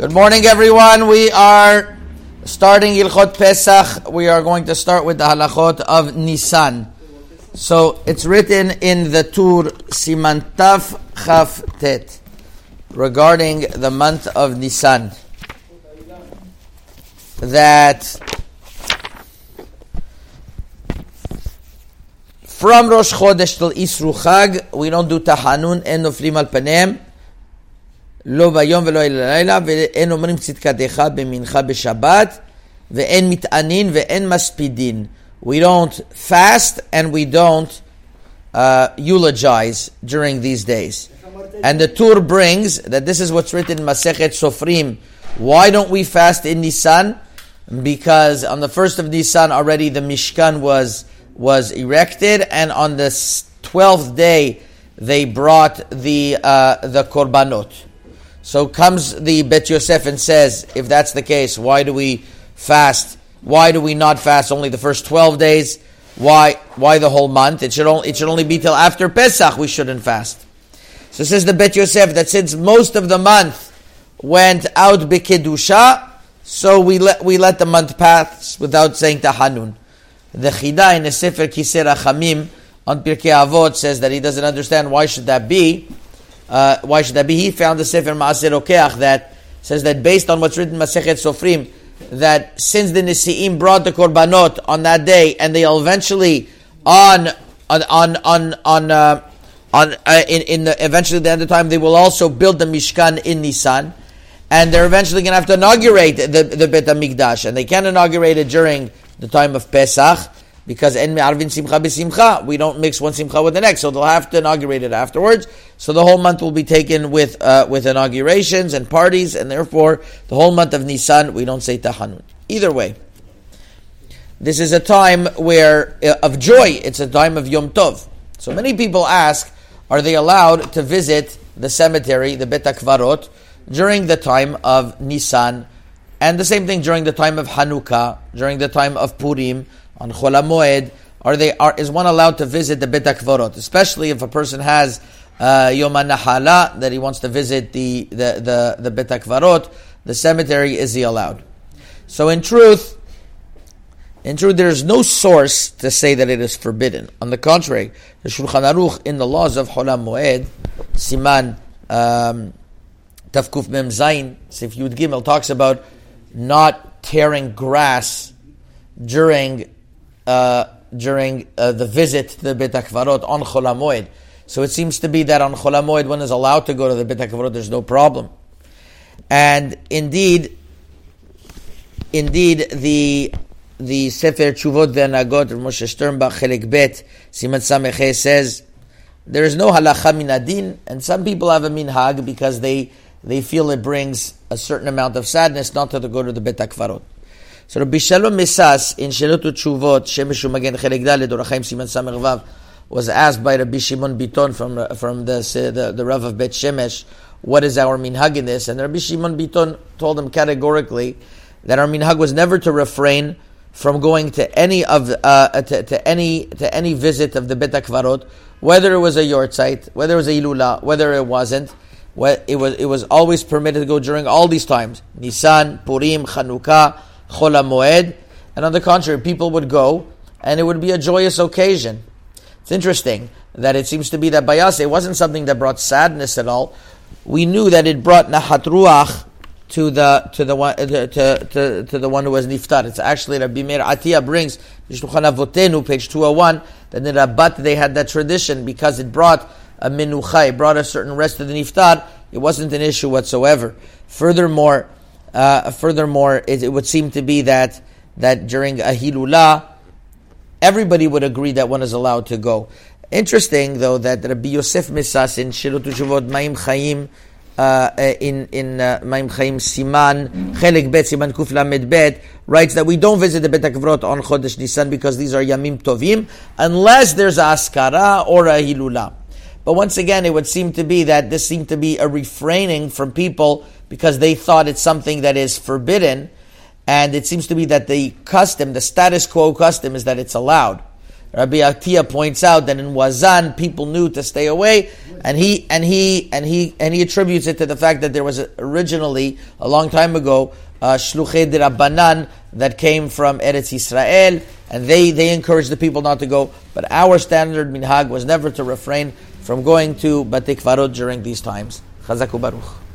Good morning, everyone. We are starting Ilchot Pesach. We are going to start with the halachot of Nisan. So it's written in the Tur Simantaf Chaf Tet regarding the month of Nisan that from Rosh Chodesh till Isru Chag we don't do Tahanun and Noflim al Panim לא ביום ולא לילה, ואין אומרים צדקתך במנחה בשבת, ואין ואין מספידין. We don't fast and we don't uh, eulogize during these days. And the Tur brings that this is what's written in Masechet Sofrim. Why don't we fast in Nisan? Because on the first of Nisan already the Mishkan was was erected, and on the twelfth day they brought the uh, the korbanot. So comes the Bet Yosef and says, if that's the case, why do we fast? Why do we not fast only the first 12 days? Why, why the whole month? It should, only, it should only be till after Pesach we shouldn't fast. So says the Bet Yosef that since most of the month went out Bekedusha, so we let, we let the month pass without saying Tahanun. The Chida in the Sefer Kisei Rachamim on Pirkei Avot says that he doesn't understand why should that be. Uh, why should that be? He found the Sefer Maaseh Rokeach that says that based on what's written Masechet Sofrim, that since the Nisi'im brought the Korbanot on that day, and they eventually on on on on on, uh, on uh, in, in the eventually at the end of time they will also build the Mishkan in Nisan, and they're eventually going to have to inaugurate the the Bet Hamikdash, and they can't inaugurate it during the time of Pesach because en me'arvin simcha b'simcha, we don't mix one simcha with the next, so they'll have to inaugurate it afterwards. So the whole month will be taken with uh, with inaugurations and parties, and therefore the whole month of Nisan we don't say tahanun. Either way, this is a time where uh, of joy. It's a time of Yom Tov. So many people ask, are they allowed to visit the cemetery, the Bet Akvarot, during the time of Nisan, and the same thing during the time of Hanukkah, during the time of Purim? On Chol Moed, are they are is one allowed to visit the Bet Akvarot, especially if a person has uh, Yom Nahala that he wants to visit the the the, the Bet Akvarot, the cemetery is he allowed? So in truth, in truth, there is no source to say that it is forbidden. On the contrary, the Shulchan Aruch in the laws of Chol Moed, Siman um, Tafkuf Mem Zayin, Sif Yud Gimel talks about not tearing grass during uh, during uh, the visit to the Bet HaKvarot on Chol HaMoed. So it seems to be that on Chol HaMoed one is allowed to go to the Bet HaKvarot, there's no problem. And indeed, indeed, the the Sefer Chuvot Ve'anagot of Moshe Sternbuch Chelik Bet Siman Samech says there is no halacha min adin, and some people have a minhag because they they feel it brings a certain amount of sadness not to go to the Bet HaKvarot. So Rabbi Shalom Misas in Shelot Tshuvot, Shemesh Umagen Chelek Daled, Orachaim Siman Samech Vav, was asked by Rabbi Shimon Biton from, from the, the, the Rav of Bet Shemesh, what is our minhag in this? And Rabbi Shimon Biton told him categorically that our minhag was never to refrain from going to any of uh, to, to, any to any visit of the Bet Akvarot, whether it was a yortzeit, whether it was a ilula, whether it wasn't. It was it was always permitted to go during all these times: Nisan, Purim, Chanukah, Chol Moed, and on the contrary, people would go, and it would be a joyous occasion. It's interesting that it seems to be that Bayase wasn't something that brought sadness at all. We knew that it brought Nahat Ruach to the to the one to, to, to, the one who was niftar. It's actually Rabbi Meir Atiyah brings MiShulchan Avotenu, page two hundred one, that in Rabat they had that tradition because it brought a minucha, it brought a certain rest to the niftar. It wasn't an issue whatsoever. Furthermore, uh, furthermore, it, it, would seem to be that that during a hilula, everybody would agree that one is allowed to go. Interesting, though, that Rabbi Yosef Misas in Shirut Shuvot Maim Chaim uh, in in uh, Maim Chaim Siman Chelik Bet Siman Kuf Lamed Bet writes that we don't visit the Bet Akvrot on Chodesh Nisan because these are Yamim Tovim unless there's a Azkara or a Hilula. But once again, it would seem to be that this seemed to be a refraining from people because they thought it's something that is forbidden, and it seems to be that the custom, the status quo custom, is that it's allowed. Rabbi Atiyah points out that in Wazan people knew to stay away, and he and he and he and he attributes it to the fact that there was originally a long time ago uh, Rabbanan that came from Eretz Israel, and they they encouraged the people not to go. But our standard minhag was never to refrain from going to Batik Kvarot during these times. Chazaku Baruch.